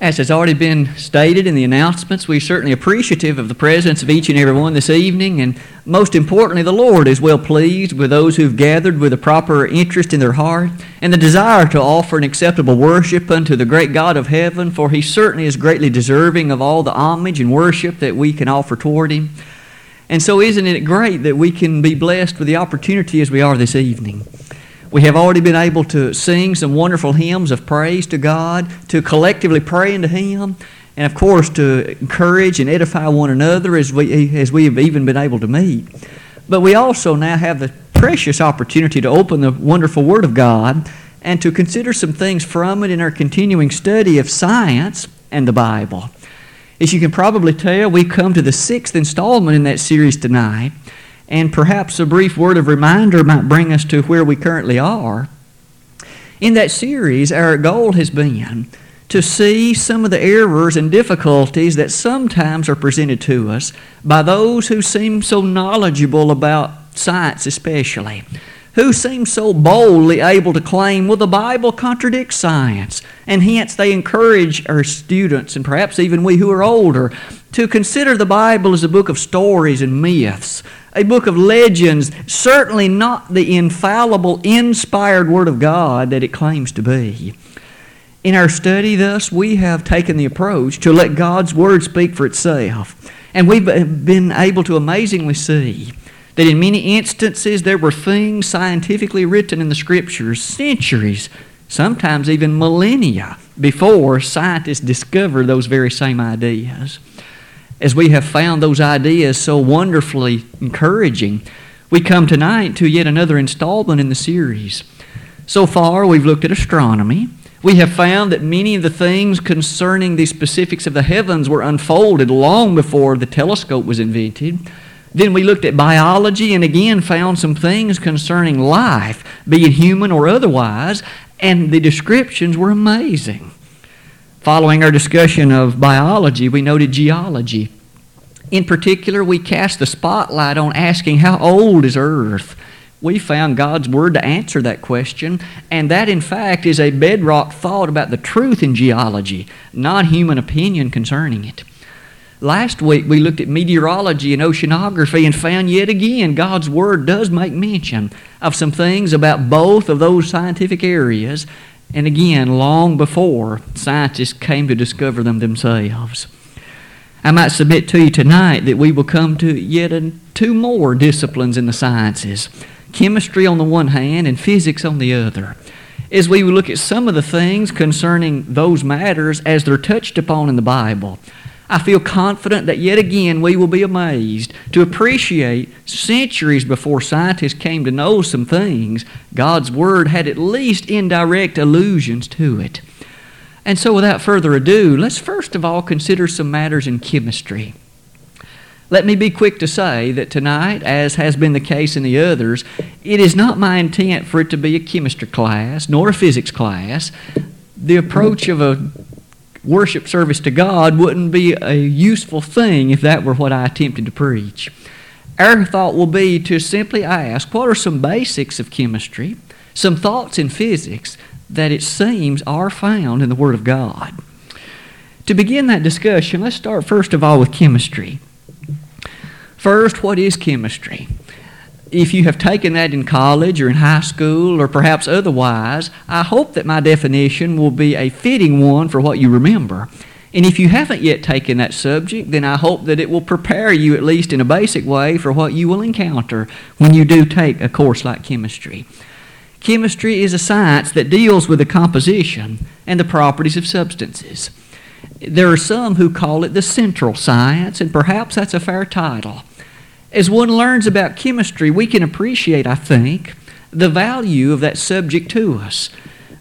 As has already been stated in the announcements, we're certainly appreciative of the presence of each and every one this evening, and most importantly, the Lord is well pleased with those who've gathered with a proper interest in their heart and the desire to offer an acceptable worship unto the great God of heaven, for He certainly is greatly deserving of all the homage and worship that we can offer toward Him. And so, isn't it great that we can be blessed with the opportunity as we are this evening? We have already been able to sing some wonderful hymns of praise to God, to collectively pray into Him, and of course to encourage and edify one another as we, as we have even been able to meet. But we also now have the precious opportunity to open the wonderful Word of God and to consider some things from it in our continuing study of science and the Bible. As you can probably tell, we've come to the sixth installment in that series tonight and perhaps a brief word of reminder might bring us to where we currently are. In that series, our goal has been to see some of the errors and difficulties that sometimes are presented to us by those who seem so knowledgeable about science, especially, who seem so boldly able to claim, well, the Bible contradicts science, and hence they encourage our students, and perhaps even we who are older, to consider the Bible as a book of stories and myths a book of legends, certainly not the infallible, inspired Word of God that it claims to be. In our study, thus, we have taken the approach to let God's Word speak for itself. And we've been able to amazingly see that in many instances there were things scientifically written in the Scriptures centuries, sometimes even millennia, before scientists discovered those very same ideas as we have found those ideas so wonderfully encouraging, we come tonight to yet another installment in the series. So far, we've looked at astronomy. We have found that many of the things concerning the specifics of the heavens were unfolded long before the telescope was invented. Then we looked at biology and again found some things concerning life, be it human or otherwise, and the descriptions were amazing. Following our discussion of biology, we noted geology. In particular, we cast the spotlight on asking how old is Earth? We found God's Word to answer that question, and that, in fact, is a bedrock thought about the truth in geology, not human opinion concerning it. Last week, we looked at meteorology and oceanography and found yet again God's Word does make mention of some things about both of those scientific areas and again, long before scientists came to discover them themselves. I might submit to you tonight that we will come to yet two more disciplines in the sciences chemistry on the one hand and physics on the other. As we look at some of the things concerning those matters as they're touched upon in the Bible, I feel confident that yet again we will be amazed to appreciate centuries before scientists came to know some things, God's Word had at least indirect allusions to it. And so, without further ado, let's first of all consider some matters in chemistry. Let me be quick to say that tonight, as has been the case in the others, it is not my intent for it to be a chemistry class nor a physics class. The approach of a worship service to God wouldn't be a useful thing if that were what I attempted to preach. Our thought will be to simply ask what are some basics of chemistry, some thoughts in physics that it seems are found in the Word of God. To begin that discussion, let's start first of all with chemistry. First, what is chemistry? If you have taken that in college or in high school or perhaps otherwise, I hope that my definition will be a fitting one for what you remember. And if you haven't yet taken that subject, then I hope that it will prepare you, at least in a basic way, for what you will encounter when you do take a course like chemistry. Chemistry is a science that deals with the composition and the properties of substances. There are some who call it the central science, and perhaps that's a fair title. As one learns about chemistry, we can appreciate, I think, the value of that subject to us.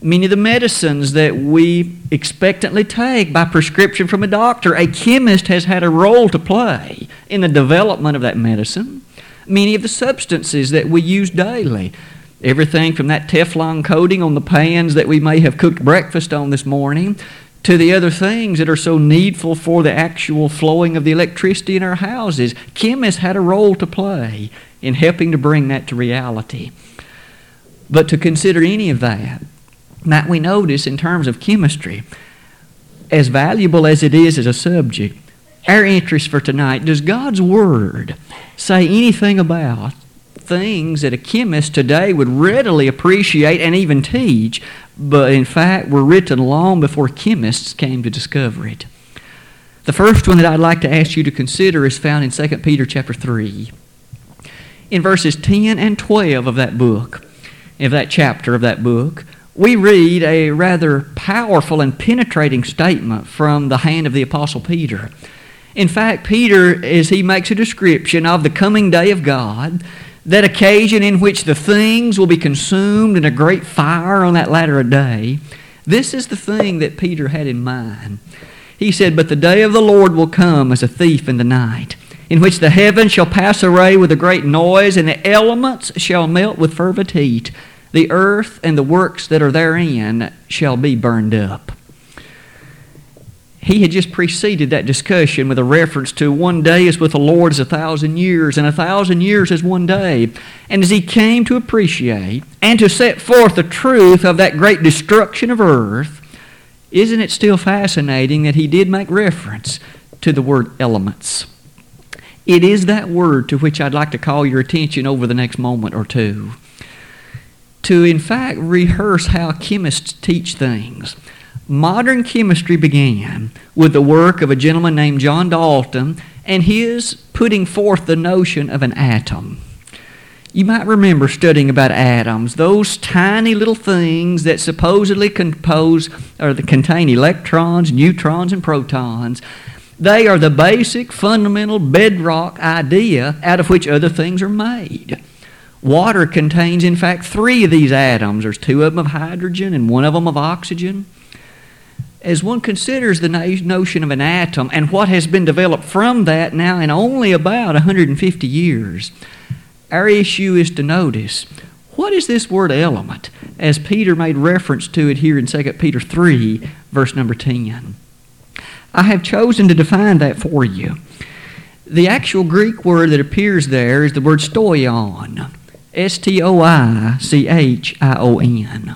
Many of the medicines that we expectantly take by prescription from a doctor, a chemist has had a role to play in the development of that medicine. Many of the substances that we use daily, everything from that Teflon coating on the pans that we may have cooked breakfast on this morning to the other things that are so needful for the actual flowing of the electricity in our houses. Chemists had a role to play in helping to bring that to reality. But to consider any of that, might we notice in terms of chemistry, as valuable as it is as a subject, our interest for tonight, does God's Word say anything about things that a chemist today would readily appreciate and even teach, but in fact were written long before chemists came to discover it? The first one that I'd like to ask you to consider is found in 2 Peter chapter 3. In verses 10 and 12 of that book, of that chapter of that book, we read a rather powerful and penetrating statement from the hand of the Apostle Peter. In fact, Peter, as he makes a description of the coming day of God, that occasion in which the things will be consumed in a great fire on that latter day, this is the thing that Peter had in mind. He said, But the day of the Lord will come as a thief in the night, in which the heavens shall pass away with a great noise, and the elements shall melt with fervent heat. The earth and the works that are therein shall be burned up he had just preceded that discussion with a reference to one day is with the Lord as a thousand years, and a thousand years is one day. And as he came to appreciate and to set forth the truth of that great destruction of earth, isn't it still fascinating that he did make reference to the word elements? It is that word to which I'd like to call your attention over the next moment or two. To, in fact, rehearse how chemists teach things modern chemistry began with the work of a gentleman named John Dalton and his putting forth the notion of an atom. You might remember studying about atoms, those tiny little things that supposedly compose or that contain electrons, neutrons, and protons. They are the basic, fundamental bedrock idea out of which other things are made. Water contains, in fact, three of these atoms. There's two of them of hydrogen and one of them of oxygen as one considers the notion of an atom and what has been developed from that now in only about 150 years, our issue is to notice what is this word element, as Peter made reference to it here in 2 Peter 3, verse number 10. I have chosen to define that for you. The actual Greek word that appears there is the word stoichion, S T O I C H I O N.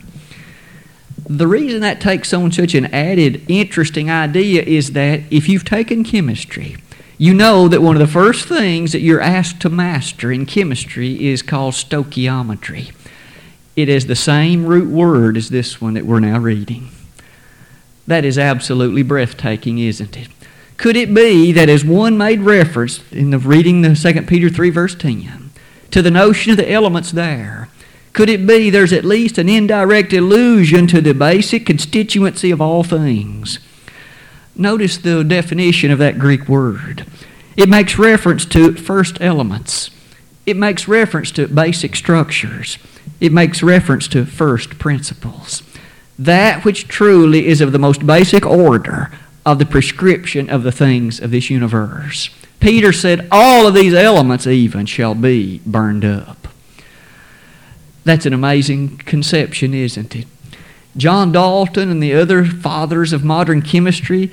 The reason that takes on such an added interesting idea is that if you've taken chemistry, you know that one of the first things that you're asked to master in chemistry is called stoichiometry. It is the same root word as this one that we're now reading. That is absolutely breathtaking, isn't it? Could it be that as one made reference in the reading the 2 Peter 3 verse 10 to the notion of the elements there, could it be there's at least an indirect allusion to the basic constituency of all things? Notice the definition of that Greek word. It makes reference to first elements. It makes reference to basic structures. It makes reference to first principles. That which truly is of the most basic order of the prescription of the things of this universe. Peter said, All of these elements even shall be burned up. That's an amazing conception, isn't it? John Dalton and the other fathers of modern chemistry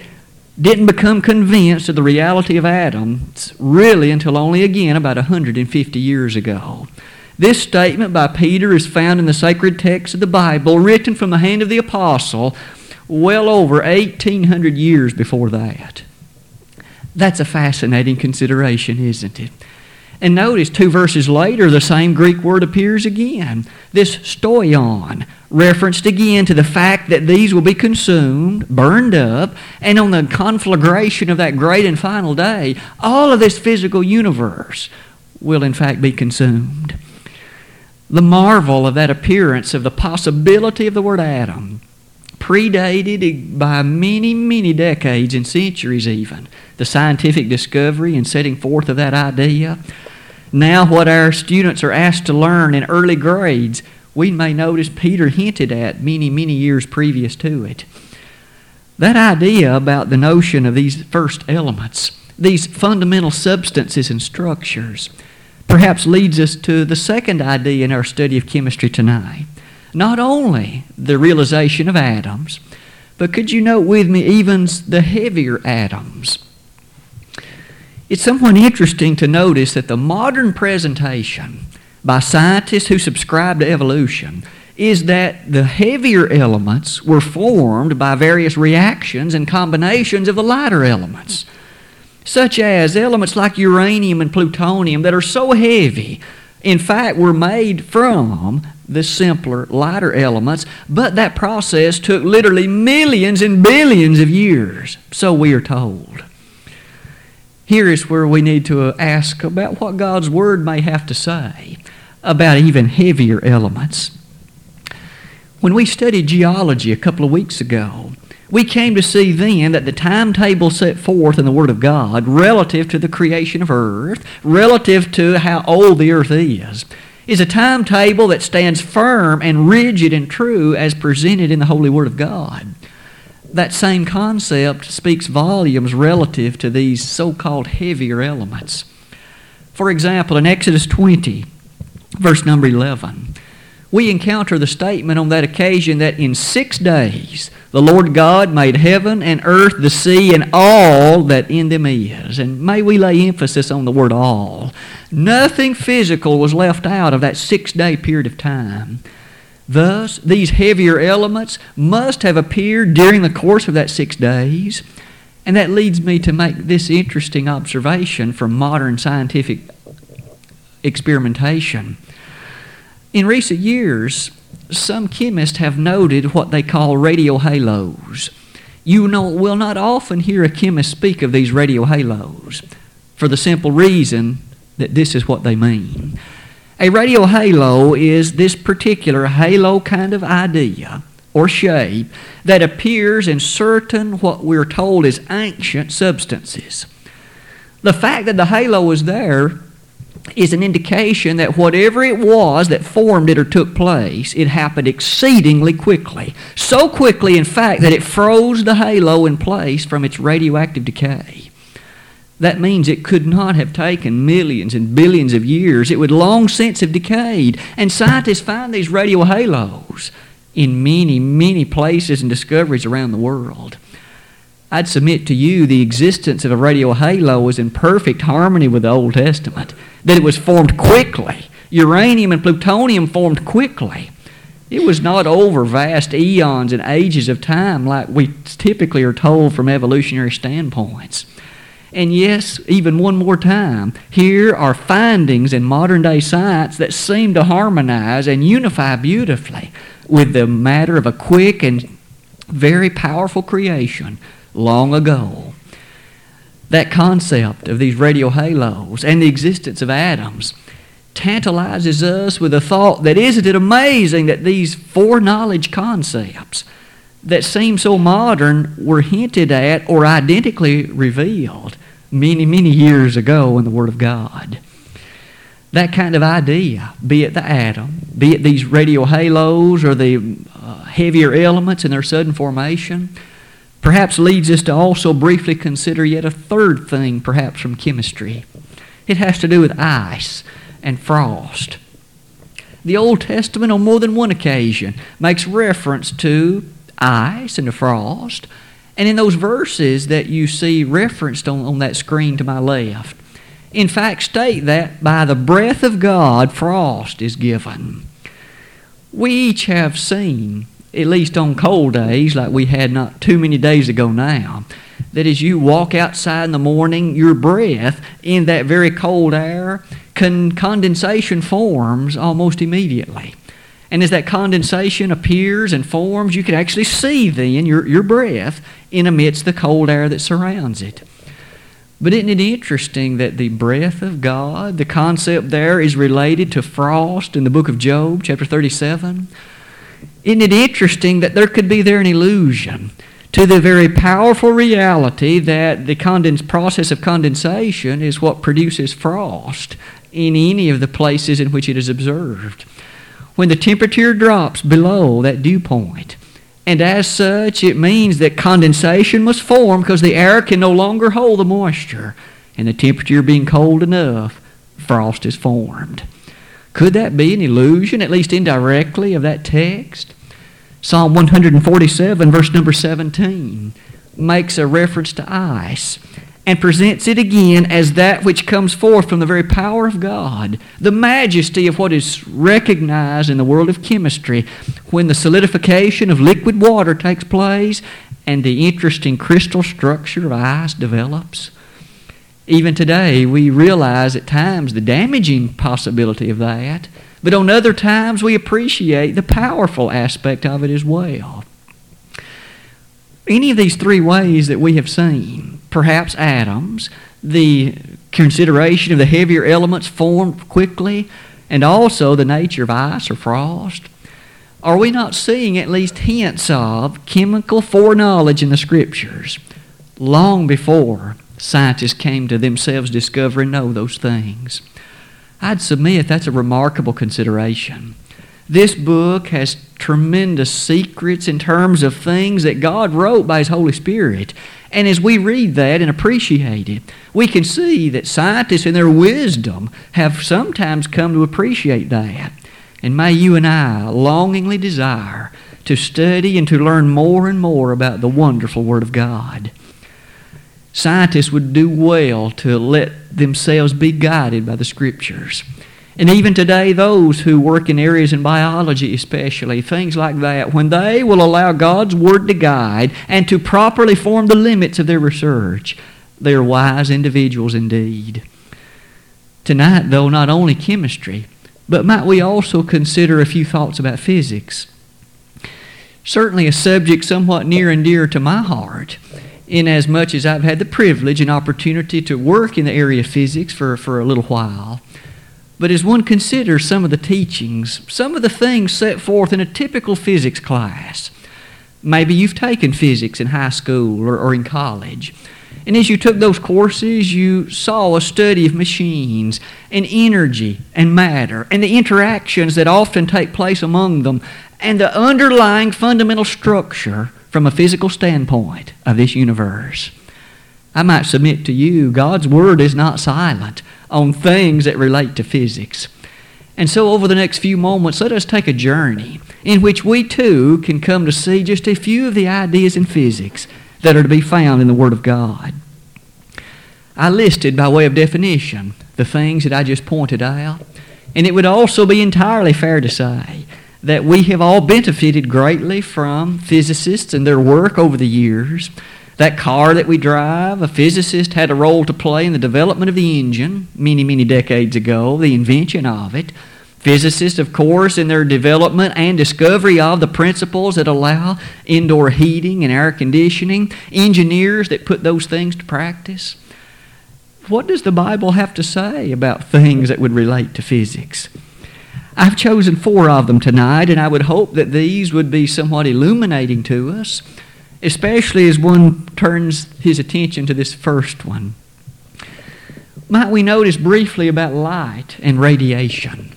didn't become convinced of the reality of atoms really until only again about 150 years ago. This statement by Peter is found in the sacred text of the Bible, written from the hand of the apostle well over 1800 years before that. That's a fascinating consideration, isn't it? And notice two verses later, the same Greek word appears again. This stoichion, referenced again to the fact that these will be consumed, burned up, and on the conflagration of that great and final day, all of this physical universe will in fact be consumed. The marvel of that appearance of the possibility of the word atom predated by many, many decades and centuries even. The scientific discovery and setting forth of that idea now, what our students are asked to learn in early grades, we may notice Peter hinted at many, many years previous to it. That idea about the notion of these first elements, these fundamental substances and structures, perhaps leads us to the second idea in our study of chemistry tonight. Not only the realization of atoms, but could you note with me even the heavier atoms? It's somewhat interesting to notice that the modern presentation by scientists who subscribe to evolution is that the heavier elements were formed by various reactions and combinations of the lighter elements, such as elements like uranium and plutonium that are so heavy, in fact, were made from the simpler, lighter elements, but that process took literally millions and billions of years, so we are told. Here is where we need to uh, ask about what God's Word may have to say about even heavier elements. When we studied geology a couple of weeks ago, we came to see then that the timetable set forth in the Word of God relative to the creation of earth, relative to how old the earth is, is a timetable that stands firm and rigid and true as presented in the Holy Word of God. That same concept speaks volumes relative to these so called heavier elements. For example, in Exodus 20, verse number 11, we encounter the statement on that occasion that in six days the Lord God made heaven and earth, the sea, and all that in them is. And may we lay emphasis on the word all. Nothing physical was left out of that six day period of time. Thus, these heavier elements must have appeared during the course of that six days. And that leads me to make this interesting observation from modern scientific experimentation. In recent years, some chemists have noted what they call radio halos. You know, will not often hear a chemist speak of these radio halos for the simple reason that this is what they mean. A radio halo is this particular halo kind of idea or shape that appears in certain what we're told is ancient substances. The fact that the halo is there is an indication that whatever it was that formed it or took place, it happened exceedingly quickly. So quickly, in fact, that it froze the halo in place from its radioactive decay. That means it could not have taken millions and billions of years. It would long since have decayed. And scientists find these radio halos in many, many places and discoveries around the world. I'd submit to you the existence of a radio halo is in perfect harmony with the Old Testament, that it was formed quickly. Uranium and plutonium formed quickly. It was not over vast eons and ages of time like we typically are told from evolutionary standpoints. And yes, even one more time, here are findings in modern day science that seem to harmonize and unify beautifully with the matter of a quick and very powerful creation long ago. That concept of these radio halos and the existence of atoms tantalizes us with the thought that isn't it amazing that these foreknowledge concepts that seem so modern were hinted at or identically revealed many, many years ago in the Word of God. That kind of idea, be it the atom, be it these radio halos or the uh, heavier elements in their sudden formation, perhaps leads us to also briefly consider yet a third thing, perhaps from chemistry. It has to do with ice and frost. The Old Testament, on more than one occasion, makes reference to ice and the frost. And in those verses that you see referenced on, on that screen to my left, in fact, state that by the breath of God, frost is given. We each have seen, at least on cold days, like we had not too many days ago now, that as you walk outside in the morning, your breath in that very cold air, con- condensation forms almost immediately. And as that condensation appears and forms, you can actually see then your, your breath in amidst the cold air that surrounds it. But isn't it interesting that the breath of God, the concept there is related to frost in the book of Job, chapter 37? Isn't it interesting that there could be there an illusion to the very powerful reality that the condens- process of condensation is what produces frost in any of the places in which it is observed? When the temperature drops below that dew point. And as such, it means that condensation must form because the air can no longer hold the moisture. And the temperature being cold enough, frost is formed. Could that be an illusion, at least indirectly, of that text? Psalm 147, verse number 17, makes a reference to ice and presents it again as that which comes forth from the very power of God, the majesty of what is recognized in the world of chemistry when the solidification of liquid water takes place and the interesting crystal structure of ice develops. Even today, we realize at times the damaging possibility of that, but on other times we appreciate the powerful aspect of it as well. Any of these three ways that we have seen, perhaps atoms, the consideration of the heavier elements formed quickly, and also the nature of ice or frost, are we not seeing at least hints of chemical foreknowledge in the Scriptures long before scientists came to themselves discover and know those things. I'd submit that's a remarkable consideration. This book has tremendous secrets in terms of things that God wrote by His Holy Spirit. And as we read that and appreciate it, we can see that scientists in their wisdom have sometimes come to appreciate that. And may you and I longingly desire to study and to learn more and more about the wonderful Word of God scientists would do well to let themselves be guided by the Scriptures. And even today, those who work in areas in biology, especially, things like that, when they will allow God's Word to guide and to properly form the limits of their research, they are wise individuals indeed. Tonight, though, not only chemistry, but might we also consider a few thoughts about physics? Certainly a subject somewhat near and dear to my heart inasmuch as I've had the privilege and opportunity to work in the area of physics for, for a little while. But as one considers some of the teachings, some of the things set forth in a typical physics class, maybe you've taken physics in high school or, or in college. And as you took those courses, you saw a study of machines and energy and matter and the interactions that often take place among them and the underlying fundamental structure from a physical standpoint of this universe. I might submit to you, God's Word is not silent on things that relate to physics. And so, over the next few moments, let us take a journey in which we too can come to see just a few of the ideas in physics that are to be found in the Word of God. I listed, by way of definition, the things that I just pointed out, and it would also be entirely fair to say that we have all benefited greatly from physicists and their work over the years. That car that we drive, a physicist had a role to play in the development of the engine many, many decades ago, the invention of it. Physicists, of course, in their development and discovery of the principles that allow indoor heating and air conditioning. Engineers that put those things to practice. What does the Bible have to say about things that would relate to physics? I've chosen four of them tonight, and I would hope that these would be somewhat illuminating to us, especially as one turns his attention to this first one. Might we notice briefly about light and radiation?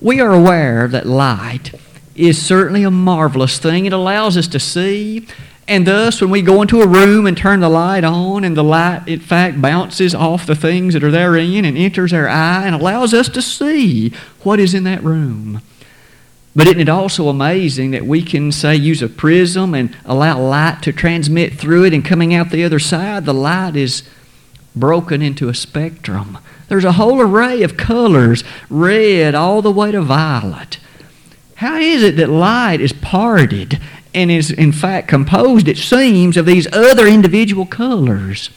We are aware that light is certainly a marvelous thing. It allows us to see and thus, when we go into a room and turn the light on, and the light, in fact, bounces off the things that are therein and enters our eye and allows us to see what is in that room. But isn't it also amazing that we can, say, use a prism and allow light to transmit through it, and coming out the other side, the light is broken into a spectrum? There's a whole array of colors, red all the way to violet. How is it that light is parted and is in fact composed, it seems, of these other individual colors.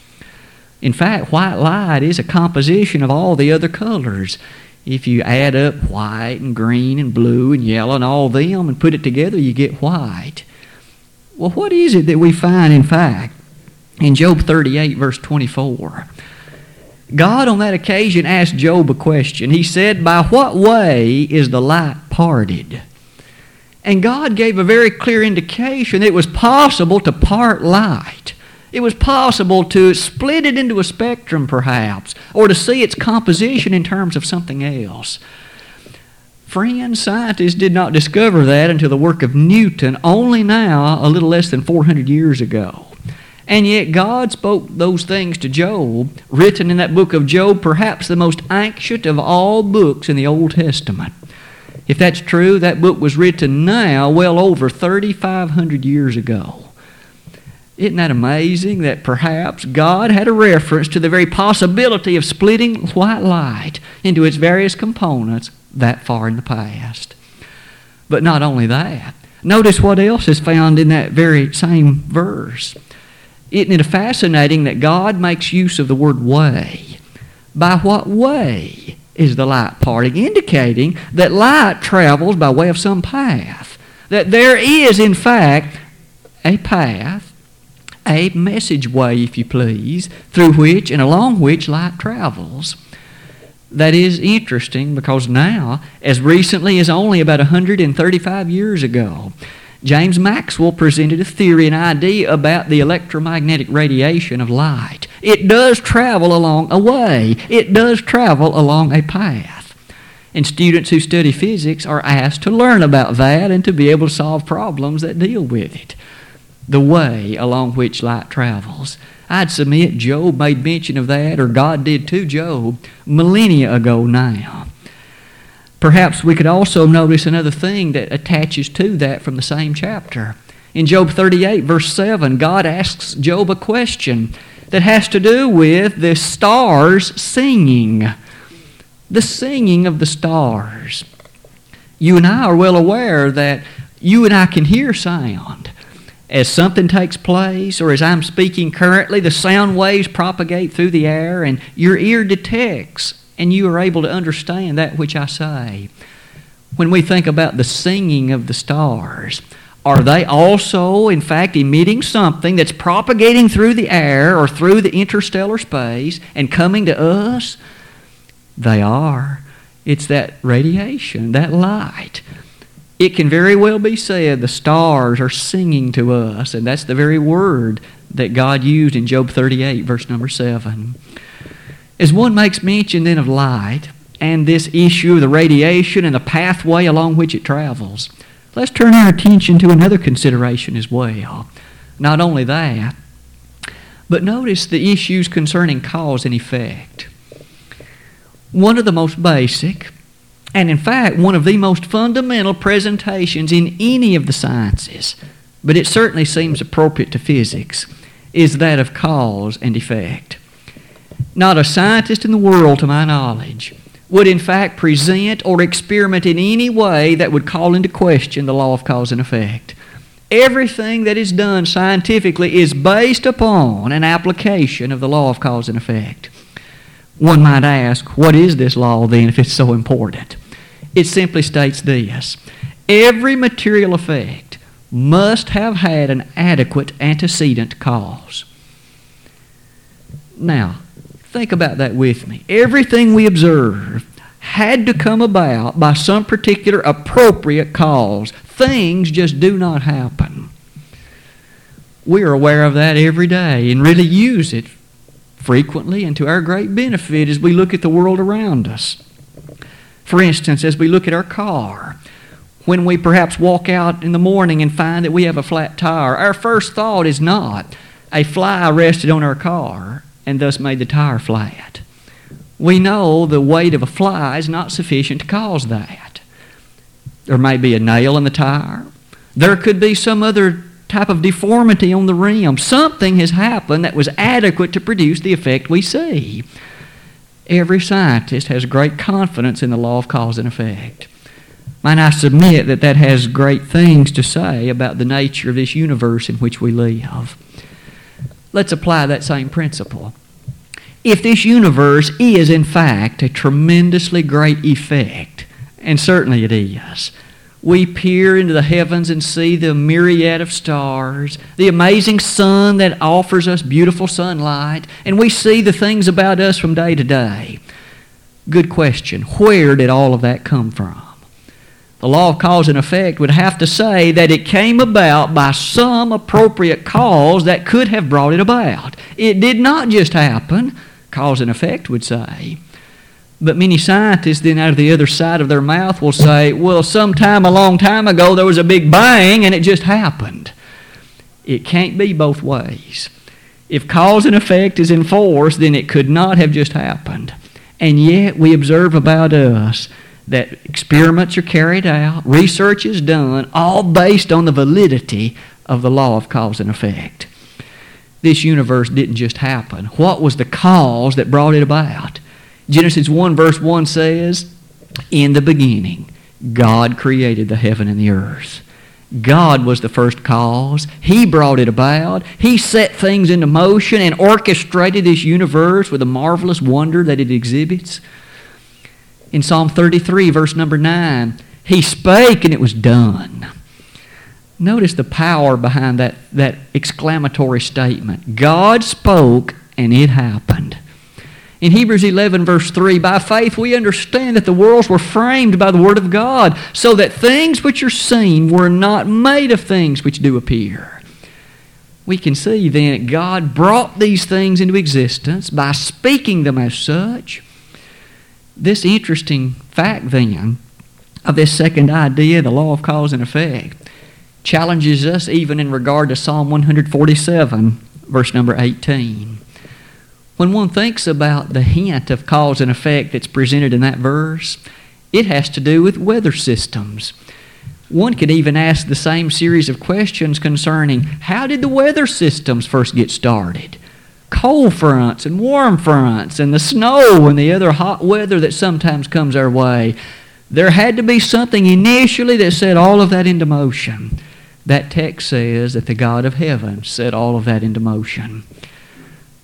In fact, white light is a composition of all the other colors. If you add up white and green and blue and yellow and all them and put it together, you get white. Well, what is it that we find, in fact, in Job 38, verse 24? God on that occasion asked Job a question. He said, By what way is the light parted? And God gave a very clear indication that it was possible to part light. It was possible to split it into a spectrum, perhaps, or to see its composition in terms of something else. Friends, scientists did not discover that until the work of Newton, only now, a little less than 400 years ago. And yet, God spoke those things to Job, written in that book of Job, perhaps the most ancient of all books in the Old Testament. If that's true, that book was written now well over 3,500 years ago. Isn't that amazing that perhaps God had a reference to the very possibility of splitting white light into its various components that far in the past? But not only that, notice what else is found in that very same verse. Isn't it fascinating that God makes use of the word way? By what way is the light parting? Indicating that light travels by way of some path. That there is, in fact, a path a message way, if you please, through which and along which light travels. That is interesting because now, as recently as only about 135 years ago, James Maxwell presented a theory, and idea about the electromagnetic radiation of light. It does travel along a way, it does travel along a path. And students who study physics are asked to learn about that and to be able to solve problems that deal with it the way along which light travels. I'd submit Job made mention of that, or God did to Job, millennia ago now. Perhaps we could also notice another thing that attaches to that from the same chapter. In Job 38, verse 7, God asks Job a question that has to do with the stars singing. The singing of the stars. You and I are well aware that you and I can hear sound as something takes place or as I'm speaking currently, the sound waves propagate through the air and your ear detects and you are able to understand that which I say. When we think about the singing of the stars, are they also, in fact, emitting something that's propagating through the air or through the interstellar space and coming to us? They are. It's that radiation, that light it can very well be said the stars are singing to us, and that's the very word that God used in Job 38, verse number 7. As one makes mention then of light and this issue of the radiation and the pathway along which it travels, let's turn our attention to another consideration as well. Not only that, but notice the issues concerning cause and effect. One of the most basic and in fact, one of the most fundamental presentations in any of the sciences, but it certainly seems appropriate to physics, is that of cause and effect. Not a scientist in the world, to my knowledge, would in fact present or experiment in any way that would call into question the law of cause and effect. Everything that is done scientifically is based upon an application of the law of cause and effect. One might ask, what is this law then if it's so important? It simply states this every material effect must have had an adequate antecedent cause. Now, think about that with me. Everything we observe had to come about by some particular appropriate cause. Things just do not happen. We are aware of that every day and really use it frequently and to our great benefit as we look at the world around us. For instance, as we look at our car, when we perhaps walk out in the morning and find that we have a flat tire, our first thought is not a fly rested on our car and thus made the tire flat. We know the weight of a fly is not sufficient to cause that. There may be a nail in the tire. There could be some other type of deformity on the rim. Something has happened that was adequate to produce the effect we see. Every scientist has great confidence in the law of cause and effect. Might I submit that that has great things to say about the nature of this universe in which we live? Let's apply that same principle. If this universe is, in fact, a tremendously great effect, and certainly it is, we peer into the heavens and see the myriad of stars, the amazing sun that offers us beautiful sunlight, and we see the things about us from day to day. Good question. Where did all of that come from? The law of cause and effect would have to say that it came about by some appropriate cause that could have brought it about. It did not just happen, cause and effect would say. But many scientists then out of the other side of their mouth will say, well, sometime a long time ago there was a big bang and it just happened. It can't be both ways. If cause and effect is in force, then it could not have just happened. And yet we observe about us that experiments are carried out, research is done, all based on the validity of the law of cause and effect. this universe didn't just happen. What was the cause that brought it about? Genesis 1, verse 1 says, In the beginning, God created the heaven and the earth. God was the first cause. He brought it about. He set things into motion and orchestrated this universe with the marvelous wonder that it exhibits. In Psalm 33, verse number 9, He spake and it was done. Notice the power behind that, that exclamatory statement. God spoke and it happened. In Hebrews 11, verse 3, by faith we understand that the worlds were framed by the Word of God, so that things which are seen were not made of things which do appear. We can see then that God brought these things into existence by speaking them as such. This interesting fact, then, of this second idea, the law of cause and effect, challenges us even in regard to Psalm 147, verse number 18. When one thinks about the hint of cause and effect that's presented in that verse, it has to do with weather systems. One could even ask the same series of questions concerning how did the weather systems first get started? Cold fronts and warm fronts and the snow and the other hot weather that sometimes comes our way. There had to be something initially that set all of that into motion. That text says that the God of heaven set all of that into motion.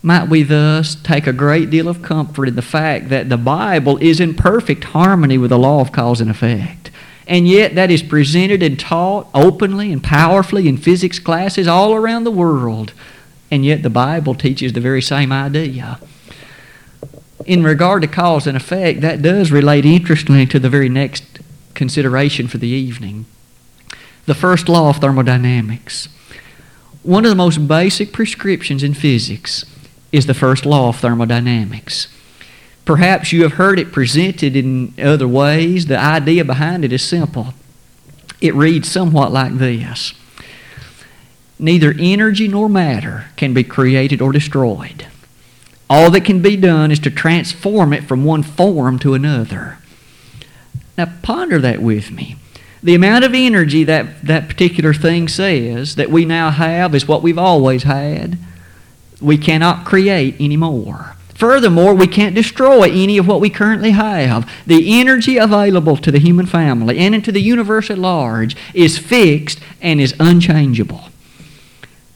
Might we thus take a great deal of comfort in the fact that the Bible is in perfect harmony with the law of cause and effect. And yet, that is presented and taught openly and powerfully in physics classes all around the world. And yet, the Bible teaches the very same idea. In regard to cause and effect, that does relate interestingly to the very next consideration for the evening. The first law of thermodynamics. One of the most basic prescriptions in physics is the first law of thermodynamics. Perhaps you have heard it presented in other ways. The idea behind it is simple. It reads somewhat like this Neither energy nor matter can be created or destroyed. All that can be done is to transform it from one form to another. Now, ponder that with me. The amount of energy that that particular thing says that we now have is what we've always had we cannot create anymore. Furthermore, we can't destroy any of what we currently have. The energy available to the human family and into the universe at large is fixed and is unchangeable.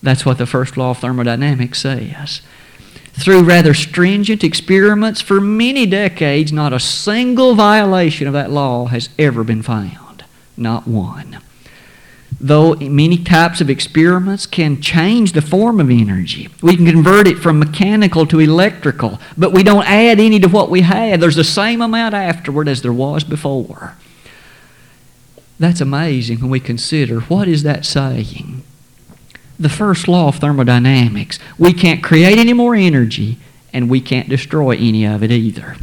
That's what the first law of thermodynamics says. Through rather stringent experiments for many decades, not a single violation of that law has ever been found. Not one though many types of experiments can change the form of energy. We can convert it from mechanical to electrical, but we don't add any to what we had. There's the same amount afterward as there was before. That's amazing when we consider what is that saying? The first law of thermodynamics. We can't create any more energy and we can't destroy any of it either.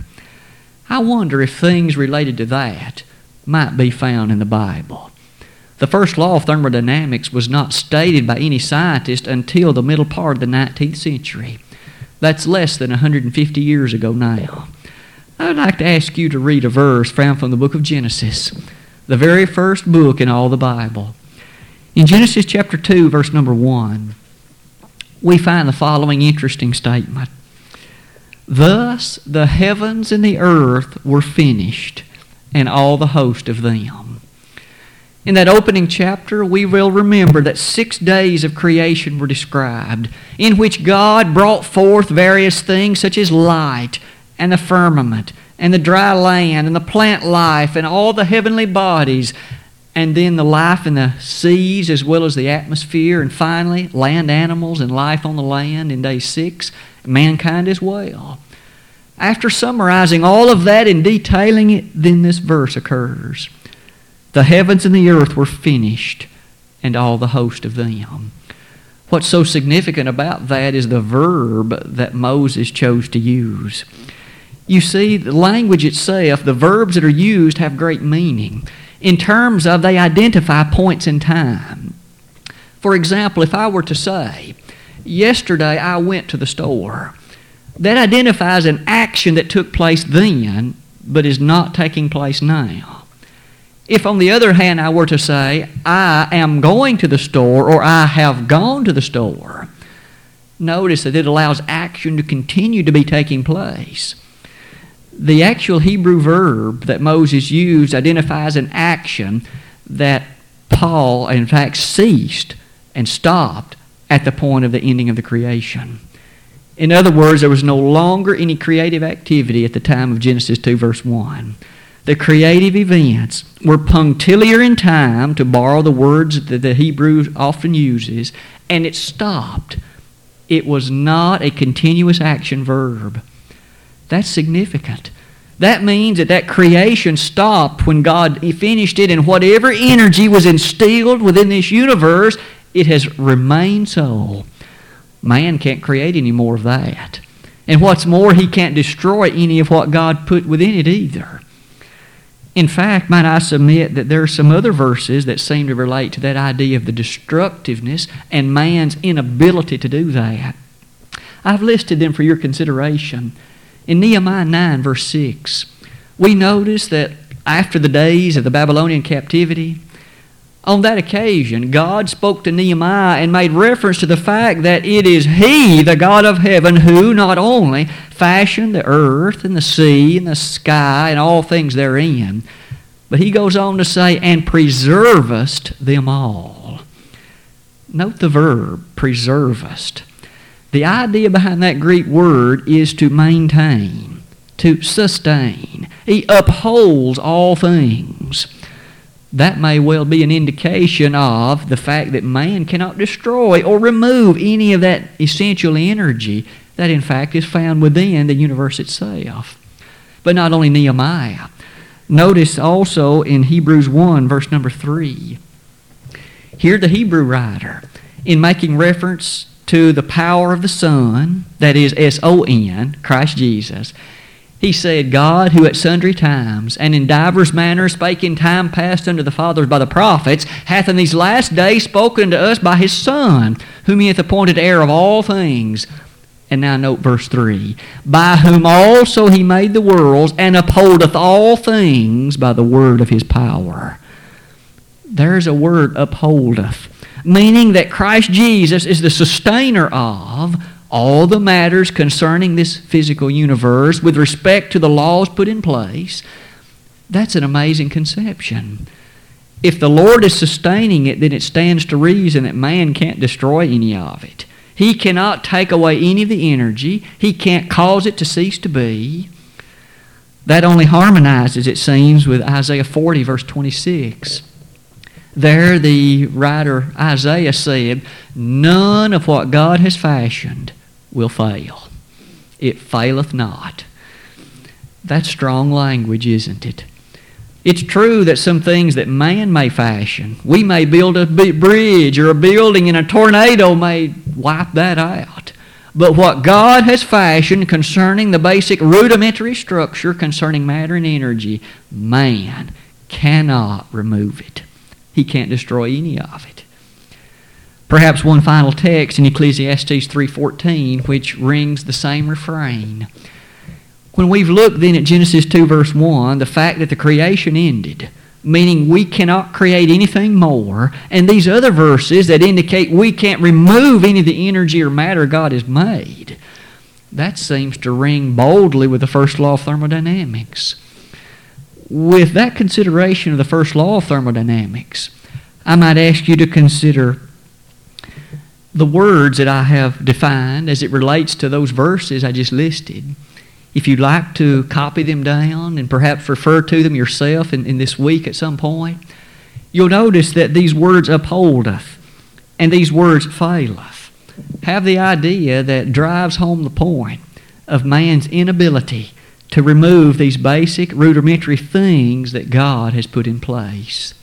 I wonder if things related to that might be found in the Bible. The first law of thermodynamics was not stated by any scientist until the middle part of the 19th century. That's less than 150 years ago now. I'd like to ask you to read a verse found from the book of Genesis, the very first book in all the Bible. In Genesis chapter 2, verse number 1, we find the following interesting statement Thus the heavens and the earth were finished, and all the host of them. In that opening chapter, we will remember that six days of creation were described, in which God brought forth various things such as light and the firmament and the dry land and the plant life and all the heavenly bodies, and then the life in the seas as well as the atmosphere, and finally, land animals and life on the land in day six, mankind as well. After summarizing all of that and detailing it, then this verse occurs. The heavens and the earth were finished, and all the host of them. What's so significant about that is the verb that Moses chose to use. You see, the language itself, the verbs that are used have great meaning in terms of they identify points in time. For example, if I were to say, Yesterday I went to the store, that identifies an action that took place then but is not taking place now. If, on the other hand, I were to say, I am going to the store or I have gone to the store, Notice that it allows action to continue to be taking place. The actual Hebrew verb that Moses used identifies an action that Paul, in fact, ceased and stopped at the point of the ending of the creation. In other words, there was no longer any creative activity at the time of Genesis 2, verse 1. The creative events were punctiliar in time, to borrow the words that the Hebrew often uses, and it stopped. It was not a continuous action verb. That's significant. That means that that creation stopped when God finished it, and whatever energy was instilled within this universe, it has remained so. Man can't create any more of that. And what's more, he can't destroy any of what God put within it either. In fact, might I submit that there are some other verses that seem to relate to that idea of the destructiveness and man's inability to do that. I've listed them for your consideration. In Nehemiah 9, verse 6, we notice that after the days of the Babylonian captivity, on that occasion, God spoke to Nehemiah and made reference to the fact that it is He, the God of heaven, who not only fashioned the earth and the sea and the sky and all things therein, but He goes on to say, and preservest them all. Note the verb, preservest. The idea behind that Greek word is to maintain, to sustain. He upholds all things that may well be an indication of the fact that man cannot destroy or remove any of that essential energy that, in fact, is found within the universe itself. But not only Nehemiah. Notice also in Hebrews 1, verse number 3. Here, the Hebrew writer, in making reference to the power of the Son, that is S O N, Christ Jesus, he said, God, who at sundry times and in divers manners spake in time past unto the fathers by the prophets, hath in these last days spoken to us by his Son, whom he hath appointed heir of all things. And now note verse 3 By whom also he made the worlds, and upholdeth all things by the word of his power. There's a word, upholdeth, meaning that Christ Jesus is the sustainer of all the matters concerning this physical universe with respect to the laws put in place, that's an amazing conception. If the Lord is sustaining it, then it stands to reason that man can't destroy any of it. He cannot take away any of the energy. He can't cause it to cease to be. That only harmonizes, it seems, with Isaiah 40, verse 26. There, the writer Isaiah said, None of what God has fashioned will fail. It faileth not. That's strong language, isn't it? It's true that some things that man may fashion, we may build a bridge or a building and a tornado may wipe that out. But what God has fashioned concerning the basic rudimentary structure concerning matter and energy, man cannot remove it. He can't destroy any of it. Perhaps one final text in Ecclesiastes 3:14 which rings the same refrain. When we've looked then at Genesis 2 verse 1, the fact that the creation ended, meaning we cannot create anything more, and these other verses that indicate we can't remove any of the energy or matter God has made, that seems to ring boldly with the first law of thermodynamics. With that consideration of the first law of thermodynamics, I might ask you to consider the words that I have defined as it relates to those verses I just listed. If you'd like to copy them down and perhaps refer to them yourself in, in this week at some point, you'll notice that these words upholdeth and these words faileth have the idea that drives home the point of man's inability to remove these basic rudimentary things that God has put in place.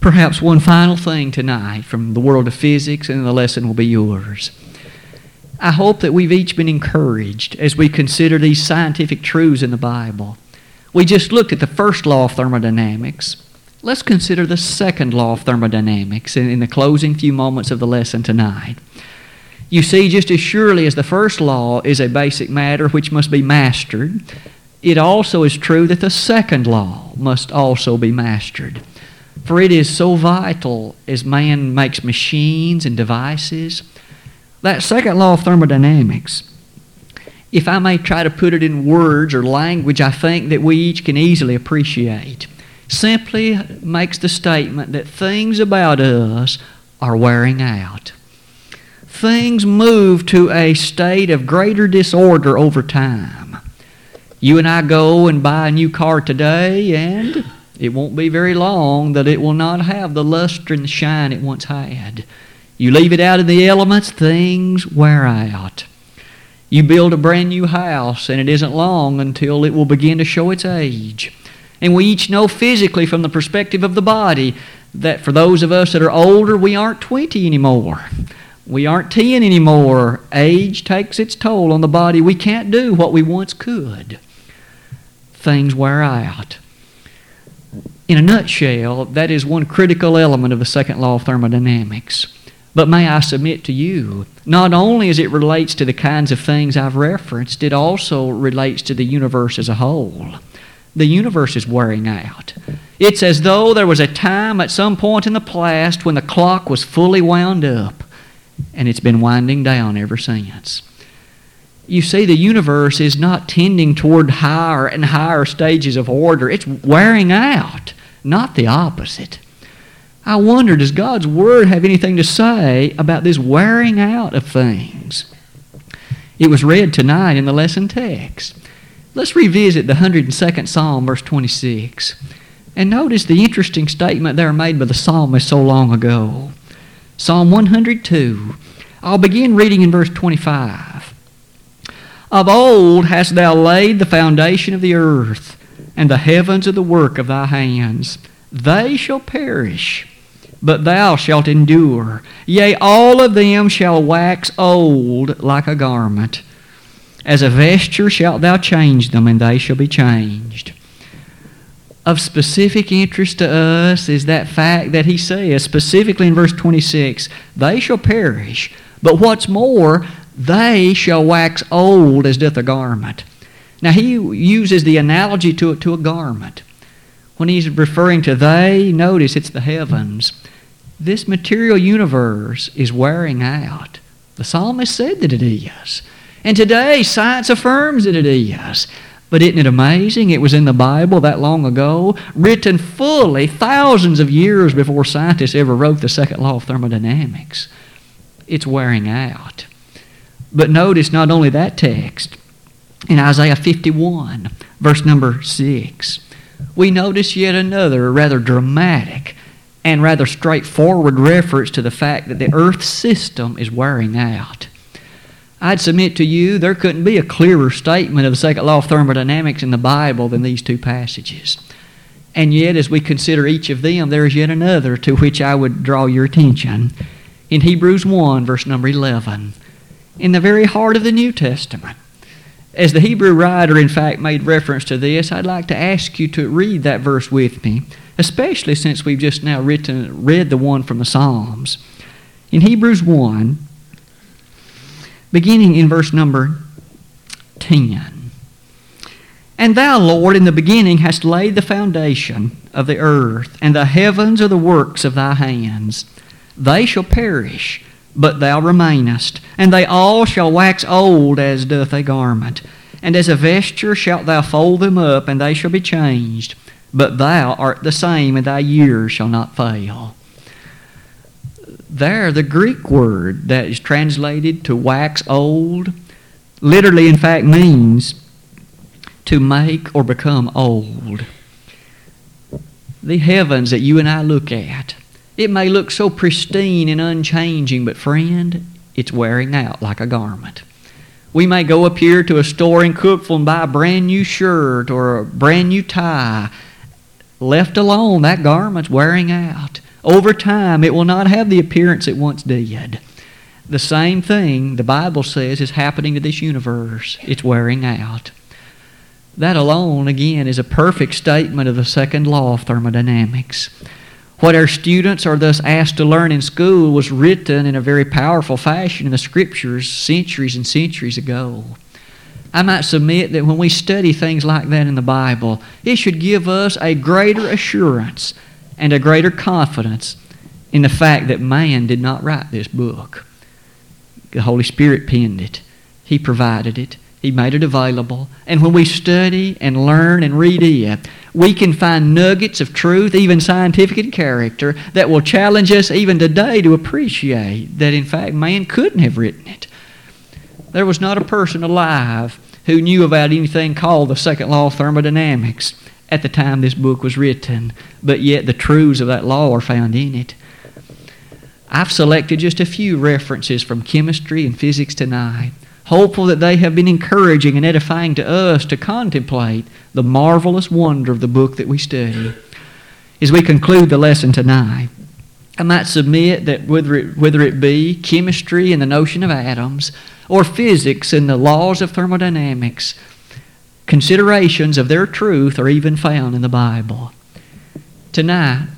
Perhaps one final thing tonight from the world of physics, and the lesson will be yours. I hope that we've each been encouraged as we consider these scientific truths in the Bible. We just looked at the first law of thermodynamics. Let's consider the second law of thermodynamics in, in the closing few moments of the lesson tonight. You see, just as surely as the first law is a basic matter which must be mastered, it also is true that the second law must also be mastered. For it is so vital as man makes machines and devices, That second law of thermodynamics, if I may try to put it in words or language I think that we each can easily appreciate, simply makes the statement that things about us are wearing out. Things move to a state of greater disorder over time. You and I go and buy a new car today, and it won't be very long that it will not have the luster and shine it once had. You leave it out in the elements, things wear out. You build a brand new house, and it isn't long until it will begin to show its age. And we each know physically from the perspective of the body that for those of us that are older, we aren't 20 anymore. We aren't 10 anymore. Age takes its toll on the body. We can't do what we once could. Things wear out. In a nutshell, that is one critical element of the second law of thermodynamics. But may I submit to you, not only as it relates to the kinds of things I've referenced, it also relates to the universe as a whole. The universe is wearing out. It's as though there was a time at some point in the past when the clock was fully wound up, and it's been winding down ever since. You see, the universe is not tending toward higher and higher stages of order. It's wearing out, not the opposite. I wonder, does God's Word have anything to say about this wearing out of things? It was read tonight in the lesson text. Let's revisit the 102nd Psalm, verse 26. And notice the interesting statement there made by the psalmist so long ago. Psalm 102. I'll begin reading in verse 25. Of old hast thou laid the foundation of the earth, and the heavens are the work of thy hands. They shall perish, but thou shalt endure. Yea, all of them shall wax old like a garment. As a vesture shalt thou change them, and they shall be changed. Of specific interest to us is that fact that he says, specifically in verse 26, they shall perish, but what's more, they shall wax old as doth a garment. Now he uses the analogy to it to a garment. When he's referring to they, notice it's the heavens. This material universe is wearing out. The psalmist said that it is. And today, science affirms that it is. But isn't it amazing? It was in the Bible that long ago, written fully thousands of years before scientists ever wrote the second law of thermodynamics. It's wearing out. But notice not only that text, in Isaiah 51, verse number 6, we notice yet another rather dramatic and rather straightforward reference to the fact that the earth system is wearing out. I'd submit to you there couldn't be a clearer statement of the second law of thermodynamics in the Bible than these two passages. And yet, as we consider each of them, there is yet another to which I would draw your attention. In Hebrews 1, verse number 11, in the very heart of the New Testament. As the Hebrew writer, in fact, made reference to this, I'd like to ask you to read that verse with me, especially since we've just now written, read the one from the Psalms. In Hebrews 1, beginning in verse number 10. And thou, Lord, in the beginning hast laid the foundation of the earth, and the heavens are the works of thy hands. They shall perish, but thou remainest, and they all shall wax old as doth a garment. And as a vesture shalt thou fold them up, and they shall be changed. But thou art the same, and thy years shall not fail there, the Greek word that is translated to wax old, literally, in fact, means to make or become old. The heavens that you and I look at, it may look so pristine and unchanging, but friend, it's wearing out like a garment. We may go up here to a store in Cookeville and buy a brand new shirt or a brand new tie. Left alone, that garment's wearing out. Over time, it will not have the appearance it once did. The same thing, the Bible says, is happening to this universe. It's wearing out. That alone, again, is a perfect statement of the second law of thermodynamics. What our students are thus asked to learn in school was written in a very powerful fashion in the Scriptures centuries and centuries ago. I might submit that when we study things like that in the Bible, it should give us a greater assurance and a greater confidence in the fact that man did not write this book. The Holy Spirit penned it. He provided it. He made it available. And when we study and learn and read it, we can find nuggets of truth, even scientific in character, that will challenge us even today to appreciate that, in fact, man couldn't have written it. There was not a person alive who knew about anything called the second law of thermodynamics at the time this book was written, but yet the truths of that law are found in it. I've selected just a few references from chemistry and physics tonight, hopeful that they have been encouraging and edifying to us to contemplate the marvelous wonder of the book that we study. As we conclude the lesson tonight, I might submit that whether it, whether it be chemistry and the notion of atoms, or physics and the laws of thermodynamics, considerations of their truth are even found in the Bible. Tonight,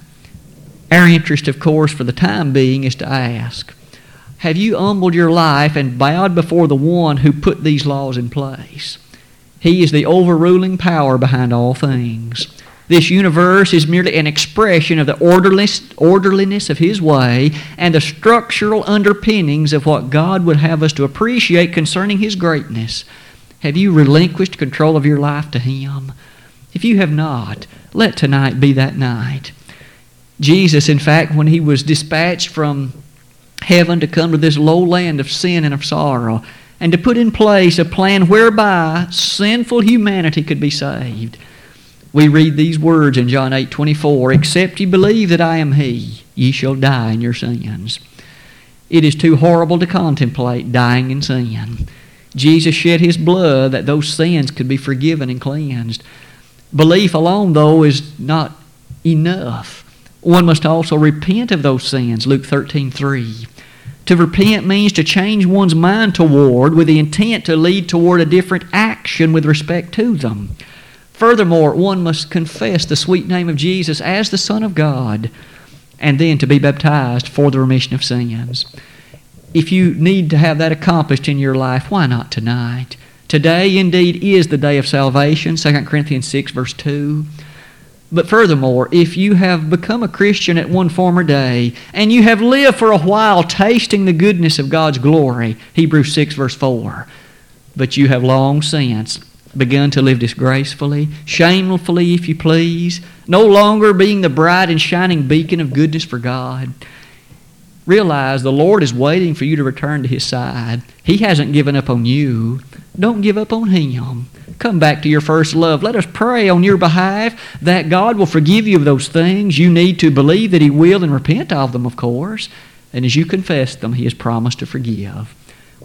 our interest, of course, for the time being, is to ask Have you humbled your life and bowed before the one who put these laws in place? He is the overruling power behind all things. This universe is merely an expression of the orderliness of His way and the structural underpinnings of what God would have us to appreciate concerning His greatness. Have you relinquished control of your life to Him? If you have not, let tonight be that night. Jesus, in fact, when He was dispatched from heaven to come to this low land of sin and of sorrow, and to put in place a plan whereby sinful humanity could be saved we read these words in John 8 24 Except ye believe that I am He, ye shall die in your sins. It is too horrible to contemplate dying in sin. Jesus shed His blood that those sins could be forgiven and cleansed. Belief alone, though, is not enough. One must also repent of those sins, Luke 13 3. To repent means to change one's mind toward with the intent to lead toward a different action with respect to them. Furthermore, one must confess the sweet name of Jesus as the Son of God and then to be baptized for the remission of sins. If you need to have that accomplished in your life, why not tonight? Today, indeed, is the day of salvation, 2 Corinthians 6, verse 2. But furthermore, if you have become a Christian at one former day and you have lived for a while tasting the goodness of God's glory, Hebrews 6, verse 4, but you have long since begun to live disgracefully, shamefully, if you please, no longer being the bright and shining beacon of goodness for God. Realize the Lord is waiting for you to return to His side. He hasn't given up on you. Don't give up on Him. Come back to your first love. Let us pray on your behalf that God will forgive you of those things. You need to believe that He will and repent of them, of course. And as you confess them, He has promised to forgive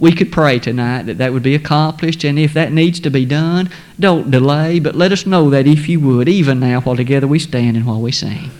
we could pray tonight that that would be accomplished. And if that needs to be done, don't delay, but let us know that if you would, even now while together we stand and while we sing.